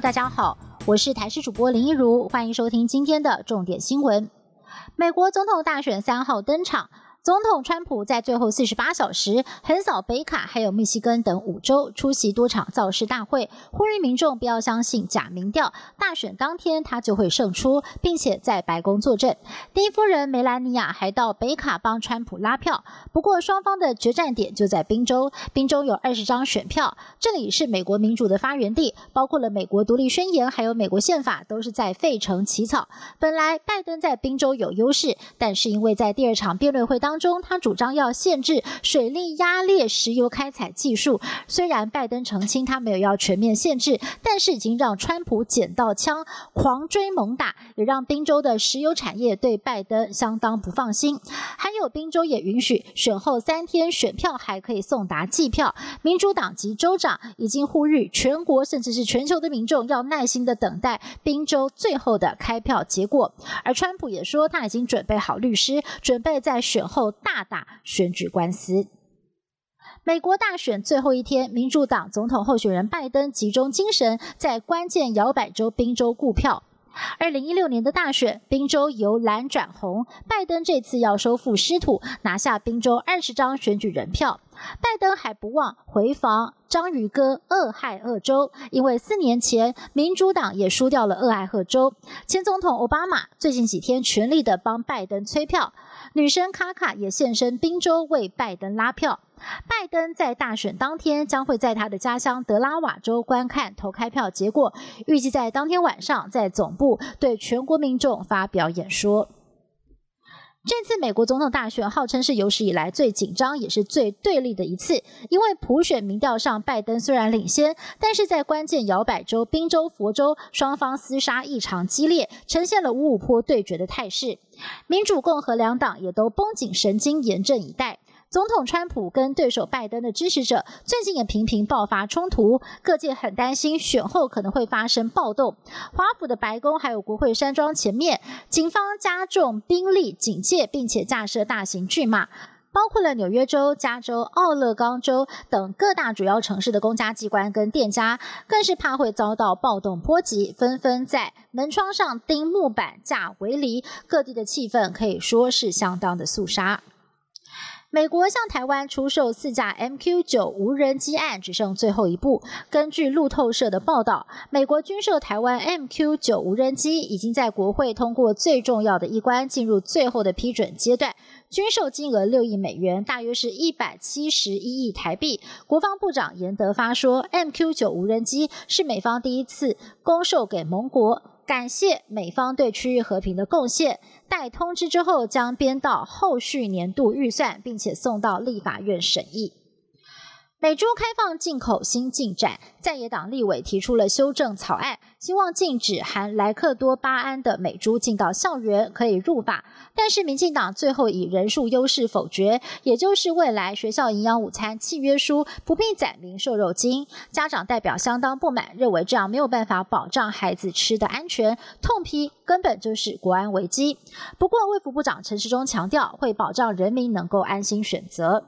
大家好，我是台视主播林一如，欢迎收听今天的重点新闻。美国总统大选三号登场。总统川普在最后四十八小时横扫北卡，还有密西根等五州，出席多场造势大会，呼吁民众不要相信假民调。大选当天他就会胜出，并且在白宫作证。第一夫人梅兰妮亚还到北卡帮川普拉票。不过双方的决战点就在宾州，宾州有二十张选票，这里是美国民主的发源地，包括了美国独立宣言，还有美国宪法，都是在费城起草。本来拜登在宾州有优势，但是因为在第二场辩论会当。当中，他主张要限制水力压裂石油开采技术。虽然拜登澄清他没有要全面限制，但是已经让川普捡到枪，狂追猛打，也让宾州的石油产业对拜登相当不放心。还有，宾州也允许选后三天选票还可以送达计票。民主党籍州长已经呼吁全国甚至是全球的民众要耐心的等待宾州最后的开票结果。而川普也说他已经准备好律师，准备在选后。大打选举官司。美国大选最后一天，民主党总统候选人拜登集中精神，在关键摇摆州宾州顾票。二零一六年的大选，宾州由蓝转红，拜登这次要收复失土，拿下宾州二十张选举人票。拜登还不忘回防章鱼哥俄亥俄州，因为四年前民主党也输掉了俄亥俄州。前总统奥巴马最近几天全力的帮拜登催票。女神卡卡也现身宾州为拜登拉票。拜登在大选当天将会在他的家乡德拉瓦州观看投开票结果，预计在当天晚上在总部对全国民众发表演说。这次美国总统大选号称是有史以来最紧张也是最对立的一次，因为普选民调上拜登虽然领先，但是在关键摇摆州宾州、佛州，双方厮杀异常激烈，呈现了五五坡对决的态势。民主、共和两党也都绷紧神经，严阵以待。总统川普跟对手拜登的支持者最近也频频爆发冲突，各界很担心选后可能会发生暴动。华府的白宫还有国会山庄前面，警方加重兵力警戒，并且架设大型巨马，包括了纽约州、加州、奥勒冈州等各大主要城市的公家机关跟店家，更是怕会遭到暴动波及，纷纷在门窗上钉木板架围篱，各地的气氛可以说是相当的肃杀。美国向台湾出售四架 MQ 九无人机案只剩最后一步。根据路透社的报道，美国军售台湾 MQ 九无人机已经在国会通过最重要的一关，进入最后的批准阶段。军售金额六亿美元，大约是一百七十一亿台币。国防部长严德发说，MQ 九无人机是美方第一次供售给盟国。感谢美方对区域和平的贡献。待通知之后，将编到后续年度预算，并且送到立法院审议。美猪开放进口新进展，在野党立委提出了修正草案，希望禁止含莱克多巴胺的美猪进到校园，可以入法。但是民进党最后以人数优势否决，也就是未来学校营养午餐契约书不必载明瘦肉精。家长代表相当不满，认为这样没有办法保障孩子吃的安全，痛批根本就是国安危机。不过卫福部长陈时中强调，会保障人民能够安心选择。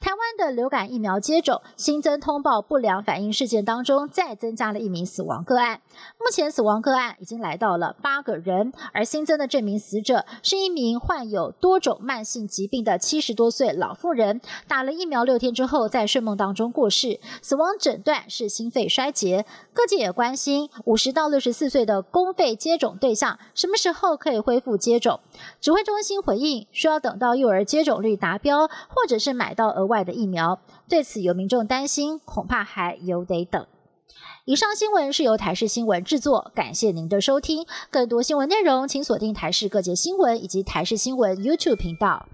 台湾的流感疫苗接种新增通报不良反应事件当中，再增加了一名死亡个案。目前死亡个案已经来到了八个人，而新增的这名死者是一名患有多种慢性疾病的七十多岁老妇人，打了疫苗六天之后，在睡梦当中过世，死亡诊断是心肺衰竭。各界也关心五十到六十四岁的公费接种对象什么时候可以恢复接种。指挥中心回应，需要等到幼儿接种率达标，或者是买到。到额外的疫苗，对此有民众担心，恐怕还有得等。以上新闻是由台视新闻制作，感谢您的收听。更多新闻内容，请锁定台视各界新闻以及台视新闻 YouTube 频道。